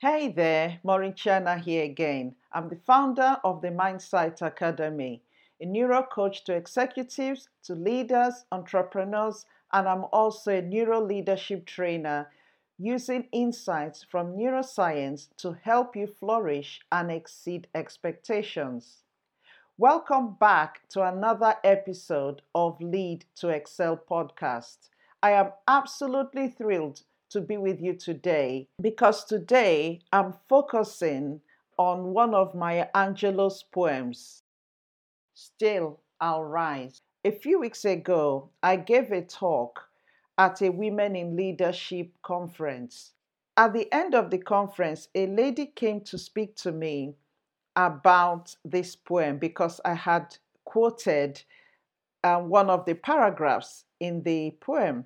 Hey there, Maureen Chana here again. I'm the founder of the Mindsight Academy, a neuro coach to executives, to leaders, entrepreneurs, and I'm also a neuro leadership trainer using insights from neuroscience to help you flourish and exceed expectations. Welcome back to another episode of Lead to Excel podcast. I am absolutely thrilled to be with you today because today I'm focusing on one of Maya Angelou's poems, Still I'll Rise. A few weeks ago, I gave a talk at a Women in Leadership conference. At the end of the conference, a lady came to speak to me about this poem because I had quoted uh, one of the paragraphs in the poem.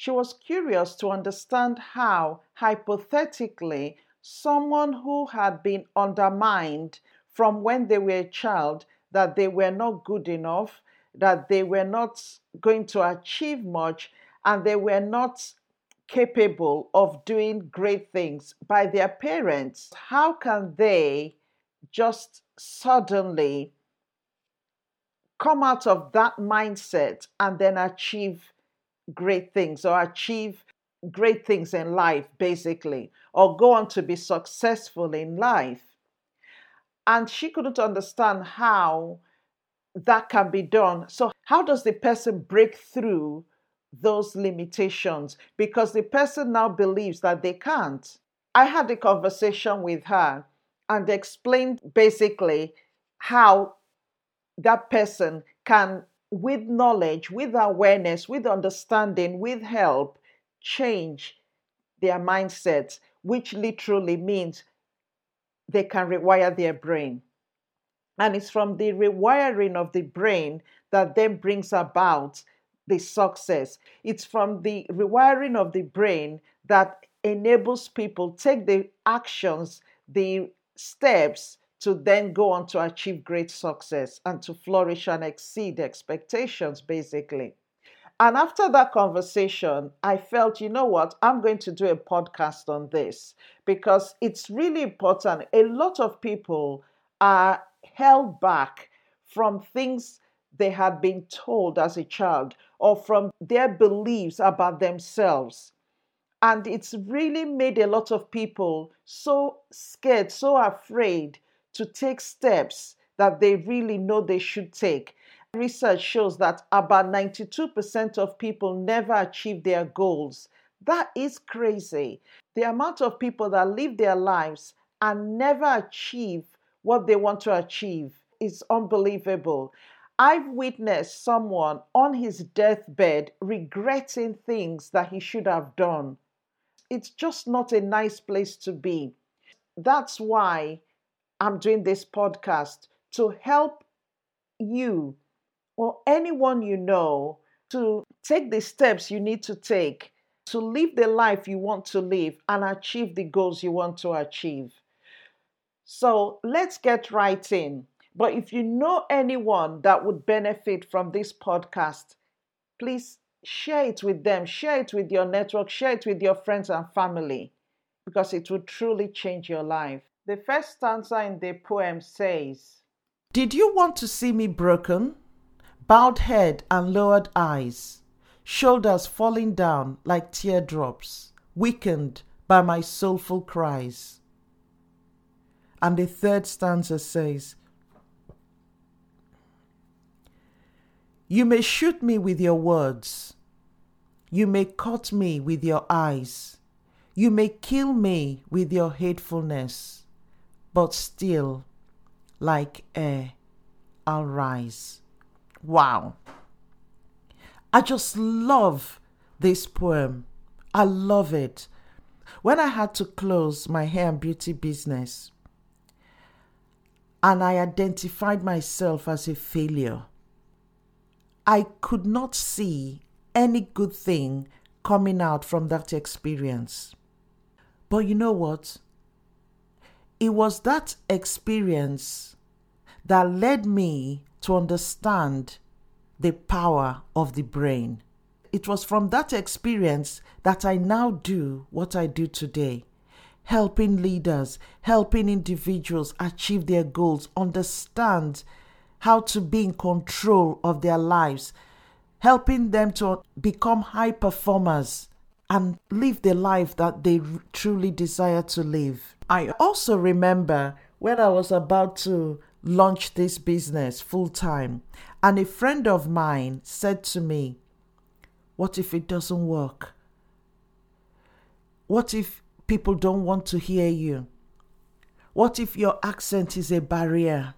She was curious to understand how, hypothetically, someone who had been undermined from when they were a child, that they were not good enough, that they were not going to achieve much, and they were not capable of doing great things by their parents, how can they just suddenly come out of that mindset and then achieve great things or achieve great things in life, basically, or go on to be successful in life. And she couldn't understand how that can be done. So, how does the person break through those limitations? Because the person now believes that they can't. I had a conversation with her and explained basically how that person can with knowledge, with awareness, with understanding, with help, change their mindsets, which literally means they can rewire their brain. And it's from the rewiring of the brain that then brings about the success. It's from the rewiring of the brain that enables people take the actions, the steps to then go on to achieve great success and to flourish and exceed expectations, basically. And after that conversation, I felt, you know what, I'm going to do a podcast on this because it's really important. A lot of people are held back from things they had been told as a child or from their beliefs about themselves. And it's really made a lot of people so scared, so afraid to take steps that they really know they should take. Research shows that about 92% of people never achieve their goals. That is crazy. The amount of people that live their lives and never achieve what they want to achieve is unbelievable. I've witnessed someone on his deathbed regretting things that he should have done. It's just not a nice place to be. That's why I'm doing this podcast to help you or anyone you know to take the steps you need to take to live the life you want to live and achieve the goals you want to achieve. So let's get right in. But if you know anyone that would benefit from this podcast, please share it with them, share it with your network, share it with your friends and family because it will truly change your life. The first stanza in the poem says Did you want to see me broken? Bowed head and lowered eyes, shoulders falling down like teardrops, weakened by my soulful cries. And the third stanza says, You may shoot me with your words. You may cut me with your eyes. You may kill me with your hatefulness but still, like air, I'll rise. Wow. I just love this poem. I love it. When I had to close my hair and beauty business, and I identified myself as a failure, I could not see any good thing coming out from that experience. But you know what? It was that experience that led me to understand the power of the brain. It was from that experience that I now do what I do today helping leaders, helping individuals achieve their goals, understand how to be in control of their lives, helping them to become high performers and live the life that they truly desire to live. I also remember when I was about to launch this business full time, and a friend of mine said to me, What if it doesn't work? What if people don't want to hear you? What if your accent is a barrier?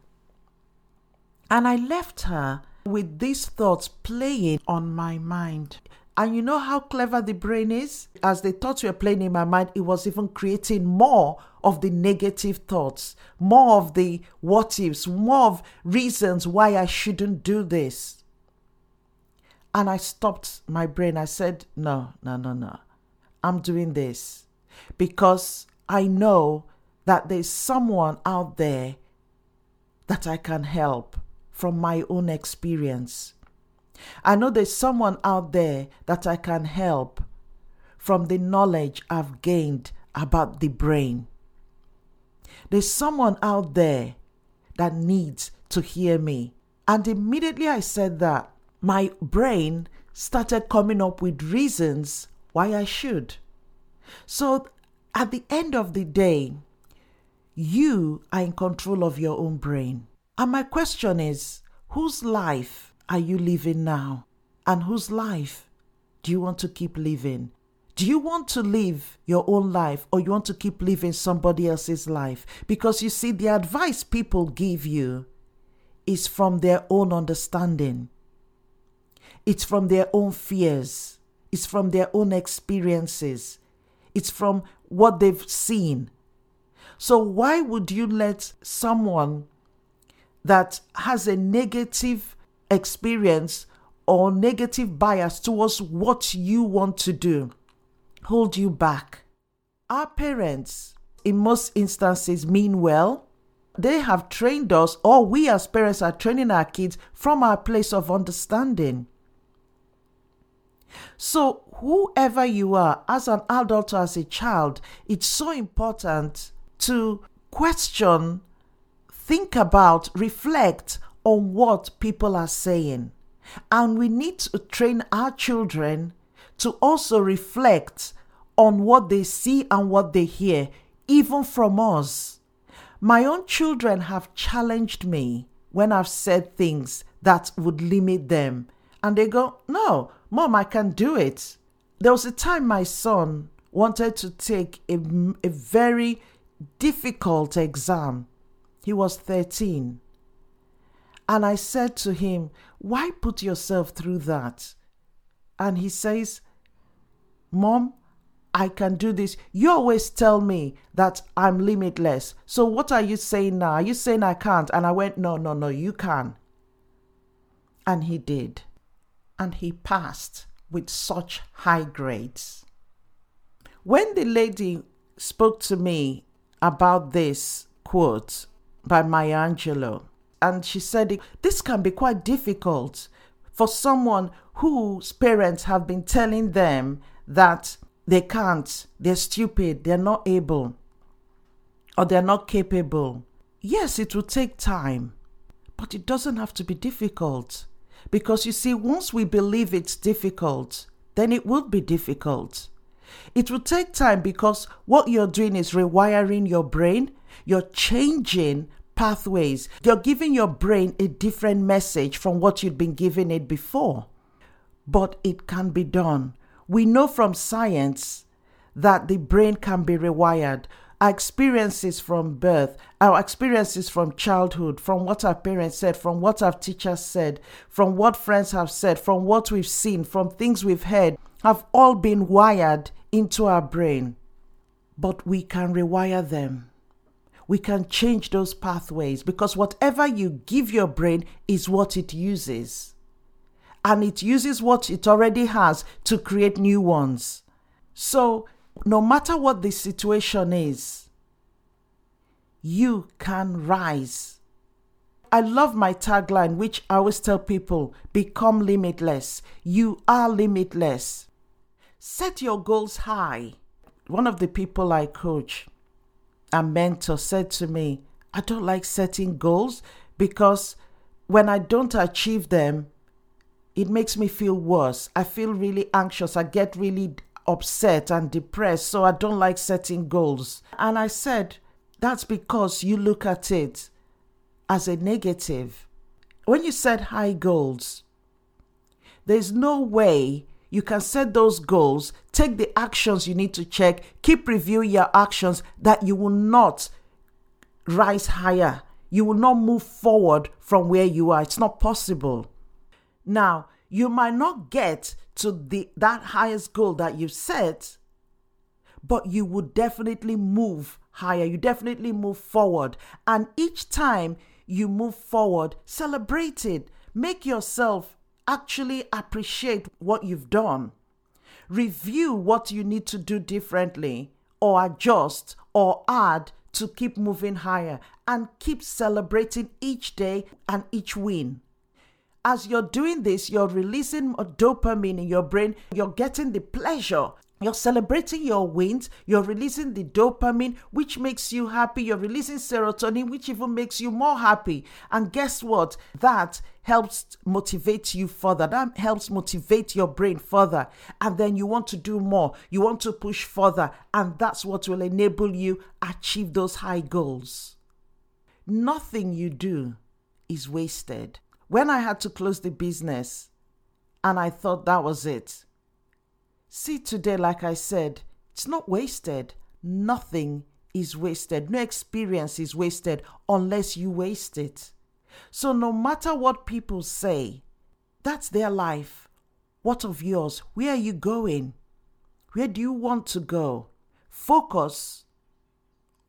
And I left her with these thoughts playing on my mind. And you know how clever the brain is? As the thoughts were playing in my mind, it was even creating more of the negative thoughts, more of the what ifs, more of reasons why I shouldn't do this. And I stopped my brain. I said, no, no, no, no. I'm doing this because I know that there's someone out there that I can help from my own experience. I know there's someone out there that I can help from the knowledge I've gained about the brain. There's someone out there that needs to hear me. And immediately I said that, my brain started coming up with reasons why I should. So at the end of the day, you are in control of your own brain. And my question is whose life are you living now? And whose life do you want to keep living? Do you want to live your own life or you want to keep living somebody else's life? Because you see, the advice people give you is from their own understanding, it's from their own fears, it's from their own experiences, it's from what they've seen. So, why would you let someone that has a negative experience or negative bias towards what you want to do hold you back. Our parents, in most instances, mean well. They have trained us, or we as parents are training our kids from our place of understanding. So, whoever you are, as an adult or as a child, it's so important to question, think about, reflect on what people are saying. And we need to train our children to also reflect on what they see and what they hear, even from us. My own children have challenged me when I've said things that would limit them. And they go, No, mom, I can do it. There was a time my son wanted to take a, a very difficult exam. He was 13. And I said to him, Why put yourself through that? And he says, Mom, I can do this. You always tell me that I'm limitless. So what are you saying now? Are you saying I can't? And I went, No, no, no, you can. And he did. And he passed with such high grades. When the lady spoke to me about this quote by Maya Angelou, and she said this can be quite difficult for someone whose parents have been telling them that they can't, they're stupid, they're not able, or they're not capable. Yes, it will take time, but it doesn't have to be difficult. Because you see, once we believe it's difficult, then it will be difficult. It will take time because what you're doing is rewiring your brain, you're changing pathways. You're giving your brain a different message from what you'd been giving it before. But it can be done. We know from science that the brain can be rewired. Our experiences from birth, our experiences from childhood, from what our parents said, from what our teachers said, from what friends have said, from what we've seen, from things we've heard, have all been wired into our brain. But we can rewire them we can change those pathways because whatever you give your brain is what it uses. And it uses what it already has to create new ones. So, no matter what the situation is, you can rise. I love my tagline, which I always tell people become limitless. You are limitless. Set your goals high. One of the people I coach, a mentor said to me, I don't like setting goals because when I don't achieve them, it makes me feel worse. I feel really anxious. I get really upset and depressed. So I don't like setting goals. And I said, that's because you look at it as a negative. When you set high goals, there's no way you can set those goals, take the actions you need to check, keep reviewing your actions that you will not rise higher. You will not move forward from where you are. It's not possible. Now, you might not get to the that highest goal that you set, but you would definitely move higher. You definitely move forward. And each time you move forward, celebrate it. Make yourself actually appreciate what you've done. Review what you need to do differently or adjust or add to keep moving higher and keep celebrating each day and each win. As you're doing this, you're releasing dopamine in your brain, you're getting the pleasure you're celebrating your wins. You're releasing the dopamine, which makes you happy. You're releasing serotonin, which even makes you more happy. And guess what? That helps motivate you further. That helps motivate your brain further. And then you want to do more. You want to push further. And that's what will enable you achieve those high goals. Nothing you do is wasted. When I had to close the business and I thought that was it, See today, like I said, it's not wasted. Nothing is wasted. No experience is wasted unless you waste it. So, no matter what people say, that's their life. What of yours? Where are you going? Where do you want to go? Focus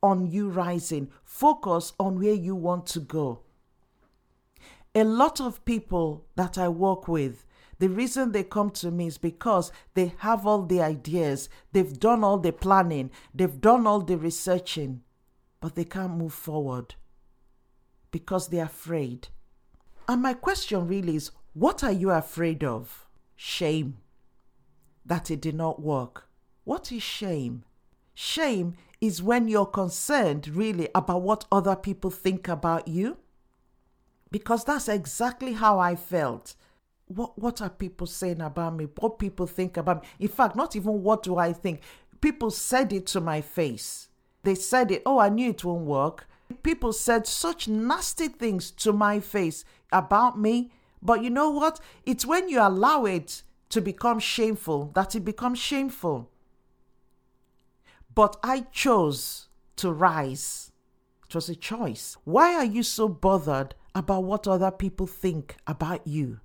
on you rising, focus on where you want to go. A lot of people that I work with, the reason they come to me is because they have all the ideas, they've done all the planning, they've done all the researching, but they can't move forward because they're afraid. And my question really is what are you afraid of? Shame that it did not work. What is shame? Shame is when you're concerned really about what other people think about you. Because that's exactly how I felt what what are people saying about me? What people think about me? In fact, not even what do I think. People said it to my face. They said it, oh, I knew it won't work. People said such nasty things to my face about me. But you know what? It's when you allow it to become shameful that it becomes shameful. But I chose to rise. It was a choice. Why are you so bothered about what other people think about you?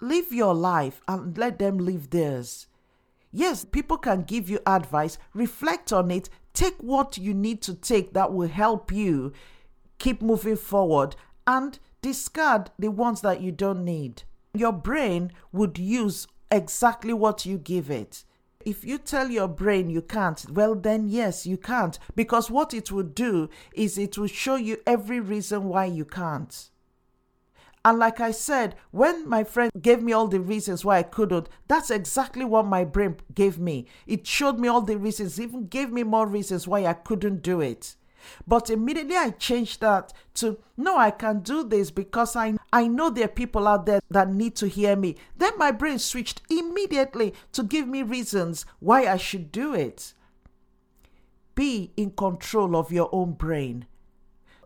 Live your life and let them live theirs. Yes, people can give you advice, reflect on it, take what you need to take that will help you keep moving forward, and discard the ones that you don't need. Your brain would use exactly what you give it. If you tell your brain you can't, well, then yes, you can't. Because what it will do is it will show you every reason why you can't. And like I said, when my friend gave me all the reasons why I couldn't, that's exactly what my brain gave me. It showed me all the reasons, even gave me more reasons why I couldn't do it. But immediately I changed that to no, I can do this because I, I know there are people out there that need to hear me. Then my brain switched immediately to give me reasons why I should do it. Be in control of your own brain.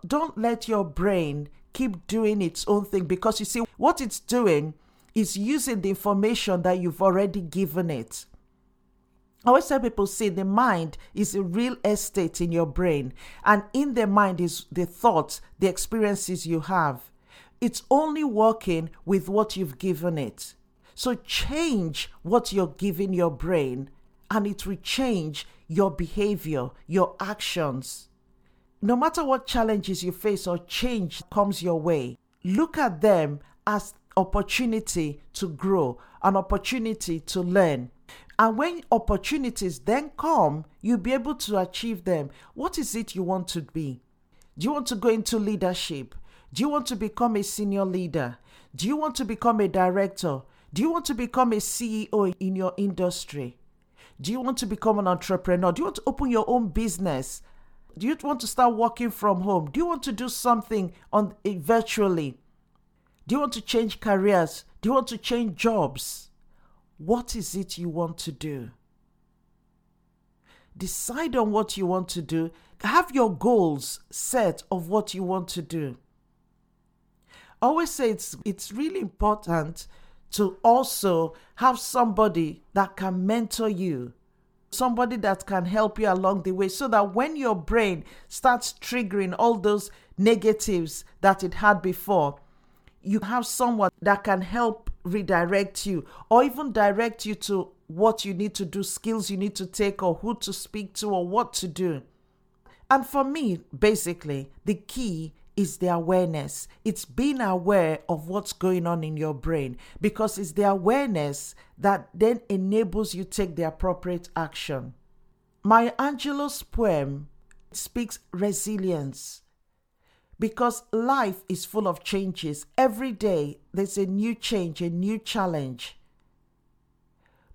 Don't let your brain keep doing its own thing because you see, what it's doing is using the information that you've already given it. I always tell people, see, the mind is a real estate in your brain, and in the mind is the thoughts, the experiences you have. It's only working with what you've given it. So change what you're giving your brain, and it will change your behavior, your actions no matter what challenges you face or change comes your way, look at them as opportunity to grow, an opportunity to learn. And when opportunities then come, you'll be able to achieve them. What is it you want to be? Do you want to go into leadership? Do you want to become a senior leader? Do you want to become a director? Do you want to become a CEO in your industry? Do you want to become an entrepreneur? Do you want to open your own business? Do you want to start working from home? Do you want to do something on eh, virtually? Do you want to change careers? Do you want to change jobs? What is it you want to do? Decide on what you want to do. Have your goals set of what you want to do. I always say it's it's really important to also have somebody that can mentor you, somebody that can help you along the way so that when your brain starts triggering all those negatives that it had before, you have someone that can help redirect you or even direct you to what you need to do, skills you need to take, or who to speak to, or what to do. And for me, basically, the key is the awareness. It's being aware of what's going on in your brain because it's the awareness that then enables you take the appropriate action. Maya Angelou's poem speaks resilience because life is full of changes. Every day there's a new change, a new challenge.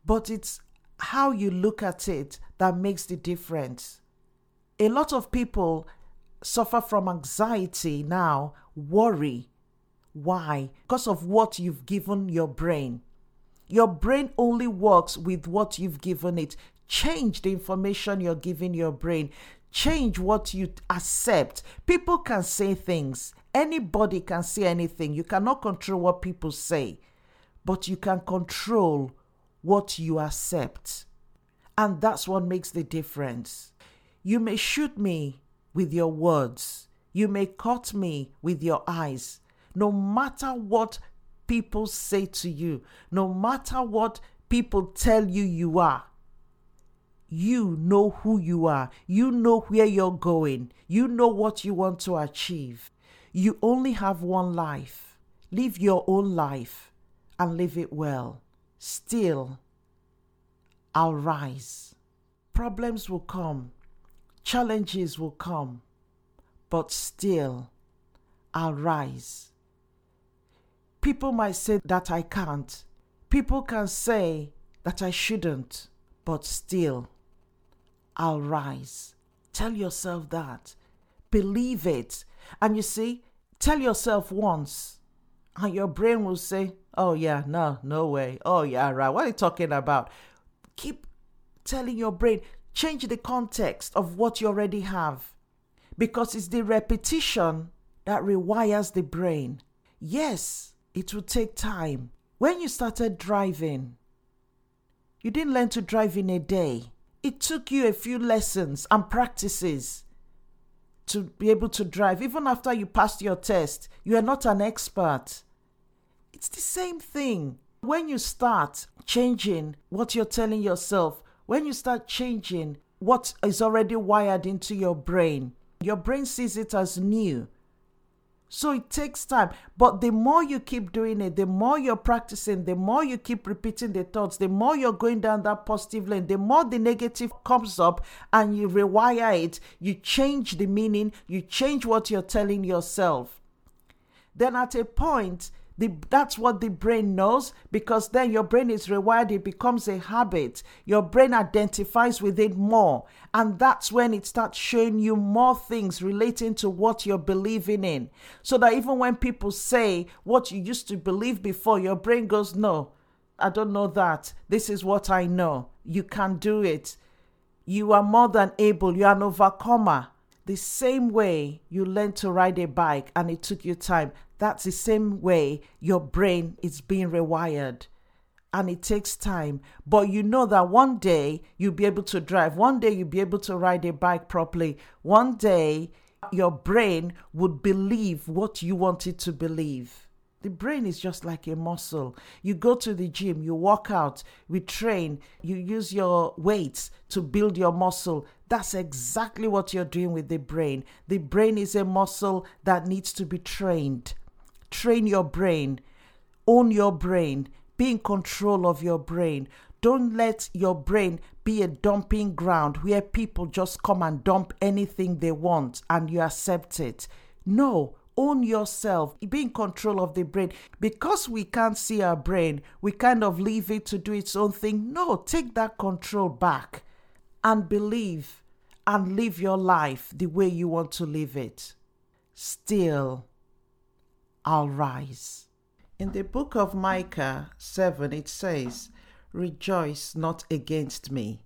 But it's how you look at it that makes the difference. A lot of people suffer from anxiety now, worry. Why? Because of what you've given your brain. Your brain only works with what you've given it. Change the information you're giving your brain. Change what you accept. People can say things. Anybody can say anything. You cannot control what people say, but you can control what you accept. And that's what makes the difference. You may shoot me with your words. You may cut me with your eyes. No matter what people say to you, no matter what people tell you you are, you know who you are. You know where you're going. You know what you want to achieve. You only have one life. Live your own life and live it well. Still, I'll rise. Problems will come. Challenges will come, but still, I'll rise. People might say that I can't. People can say that I shouldn't, but still, I'll rise. Tell yourself that. Believe it. And you see, tell yourself once, and your brain will say, Oh, yeah, no, no way. Oh, yeah, right. What are you talking about? Keep telling your brain, change the context of what you already have because it's the repetition that rewires the brain. Yes, it will take time. When you started driving, you didn't learn to drive in a day. It took you a few lessons and practices to be able to drive. Even after you passed your test, you are not an expert. It's the same thing. When you start changing what you're telling yourself, when you start changing what is already wired into your brain, your brain sees it as new. So it takes time. But the more you keep doing it, the more you're practicing, the more you keep repeating the thoughts, the more you're going down that positive lane, the more the negative comes up and you rewire it, you change the meaning, you change what you're telling yourself. Then at a point, the, that's what the brain knows because then your brain is rewired, it becomes a habit. Your brain identifies with it more. And that's when it starts showing you more things relating to what you're believing in. So that even when people say what you used to believe before, your brain goes, No, I don't know that. This is what I know. You can do it. You are more than able. You are an overcomer. The same way you learned to ride a bike and it took you time, that's the same way your brain is being rewired. And it takes time. But you know that one day you'll be able to drive. One day you'll be able to ride a bike properly. One day your brain would believe what you want it to believe. The brain is just like a muscle. You go to the gym, you work out, we train, you use your weights to build your muscle. That's exactly what you're doing with the brain. The brain is a muscle that needs to be trained. Train your brain, own your brain, be in control of your brain. Don't let your brain be a dumping ground where people just come and dump anything they want and you accept it. No, own yourself, be in control of the brain. Because we can't see our brain, we kind of leave it to do its own thing. No, take that control back and believe and live your life the way you want to live it, still I'll rise. In the book of Micah 7, it says, Rejoice not against me,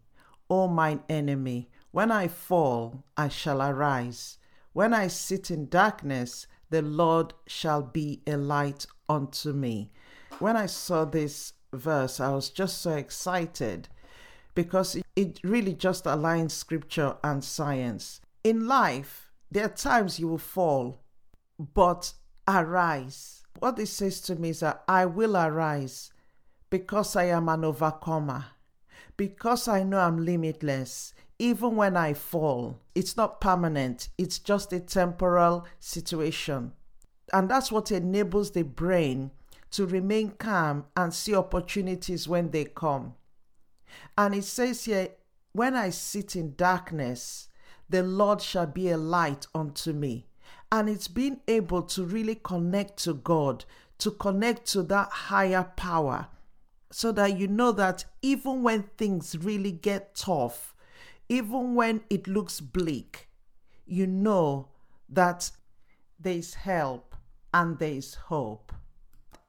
O mine enemy. When I fall, I shall arise. When I sit in darkness, the Lord shall be a light unto me. When I saw this verse, I was just so excited because it really just aligns scripture and science. In life, there are times you will fall, but arise. What this says to me is that I will arise because I am an overcomer, because I know I'm limitless. Even when I fall, it's not permanent, it's just a temporal situation. And that's what enables the brain to remain calm and see opportunities when they come. And it says here, when I sit in darkness, the Lord shall be a light unto me. And it's being able to really connect to God, to connect to that higher power, so that you know that even when things really get tough, even when it looks bleak, you know that there is help and there is hope.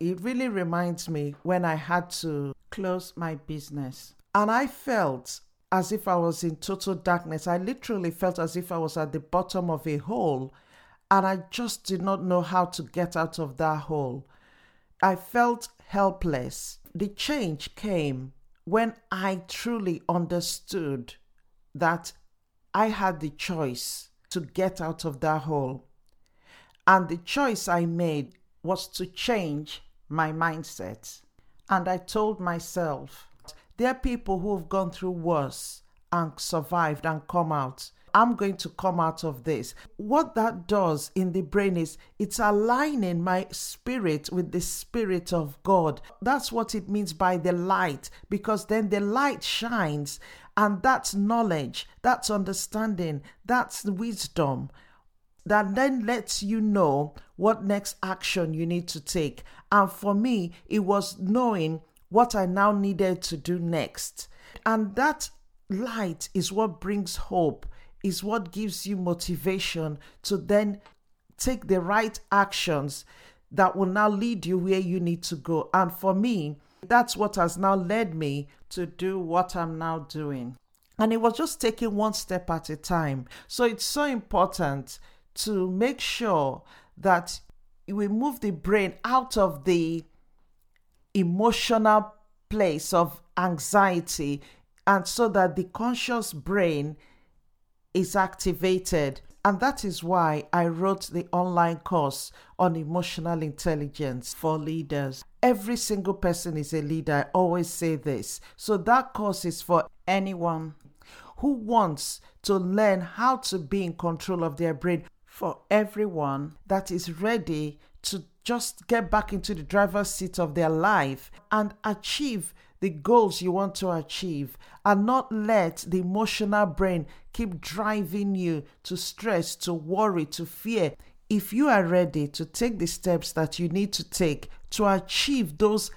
It really reminds me when I had to close my business. And I felt as if I was in total darkness. I literally felt as if I was at the bottom of a hole and I just did not know how to get out of that hole. I felt helpless. The change came when I truly understood that I had the choice to get out of that hole. And the choice I made was to change my mindset. And I told myself, there are people who have gone through worse and survived and come out. I'm going to come out of this. What that does in the brain is it's aligning my spirit with the spirit of God. That's what it means by the light, because then the light shines, and that's knowledge, that's understanding, that's wisdom that then lets you know what next action you need to take. And for me, it was knowing what I now needed to do next. And that light is what brings hope, is what gives you motivation to then take the right actions that will now lead you where you need to go. And for me, that's what has now led me to do what I'm now doing. And it was just taking one step at a time. So it's so important to make sure that we move the brain out of the emotional place of anxiety and so that the conscious brain is activated. And that is why I wrote the online course on emotional intelligence for leaders. Every single person is a leader. I always say this. So that course is for anyone who wants to learn how to be in control of their brain, for everyone that is ready to just get back into the driver's seat of their life and achieve the goals you want to achieve and not let the emotional brain keep driving you to stress, to worry, to fear. If you are ready to take the steps that you need to take to achieve those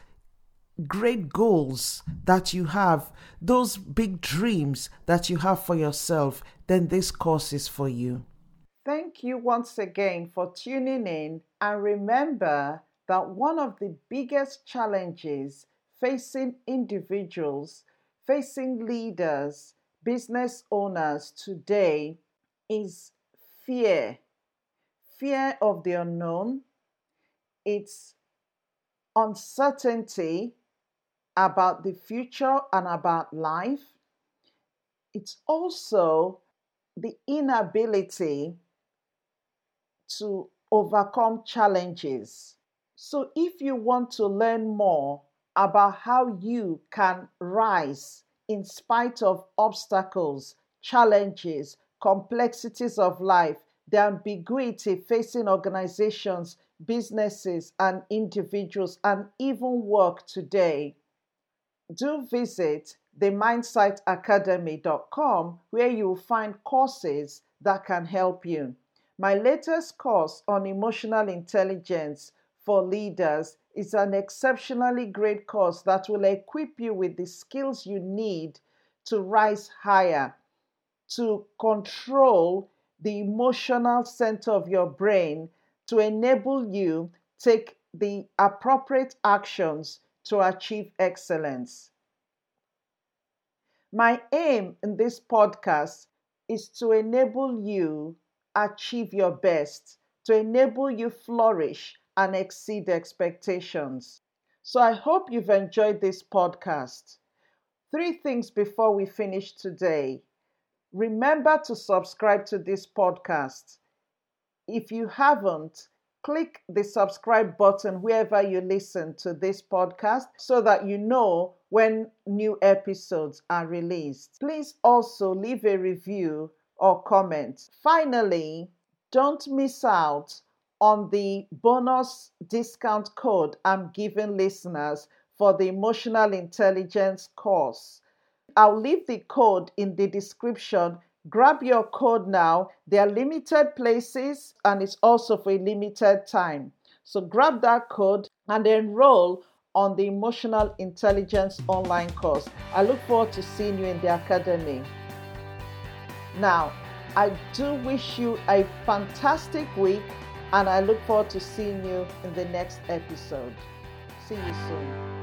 great goals that you have, those big dreams that you have for yourself, then this course is for you. Thank you once again for tuning in. And remember that one of the biggest challenges facing individuals, facing leaders, business owners today is fear. Fear of the unknown. It's uncertainty about the future and about life. It's also the inability to overcome challenges. So, if you want to learn more about how you can rise in spite of obstacles, challenges, complexities of life, the ambiguity facing organizations, businesses, and individuals, and even work today, do visit themindsightacademy.com where you will find courses that can help you. My latest course on emotional intelligence for leaders is an exceptionally great course that will equip you with the skills you need to rise higher. to control the emotional center of your brain to enable you take the appropriate actions to achieve excellence. My aim in this podcast is to enable you achieve your best, to enable you flourish and exceed expectations. So I hope you've enjoyed this podcast. Three things before we finish today. Remember to subscribe to this podcast. If you haven't, click the subscribe button wherever you listen to this podcast so that you know when new episodes are released. Please also leave a review or comment. Finally, don't miss out on the bonus discount code I'm giving listeners for the emotional intelligence course. I'll leave the code in the description Grab your code now. There are limited places and it's also for a limited time. So grab that code and enroll on the Emotional Intelligence online course. I look forward to seeing you in the academy. Now, I do wish you a fantastic week and I look forward to seeing you in the next episode. See you soon.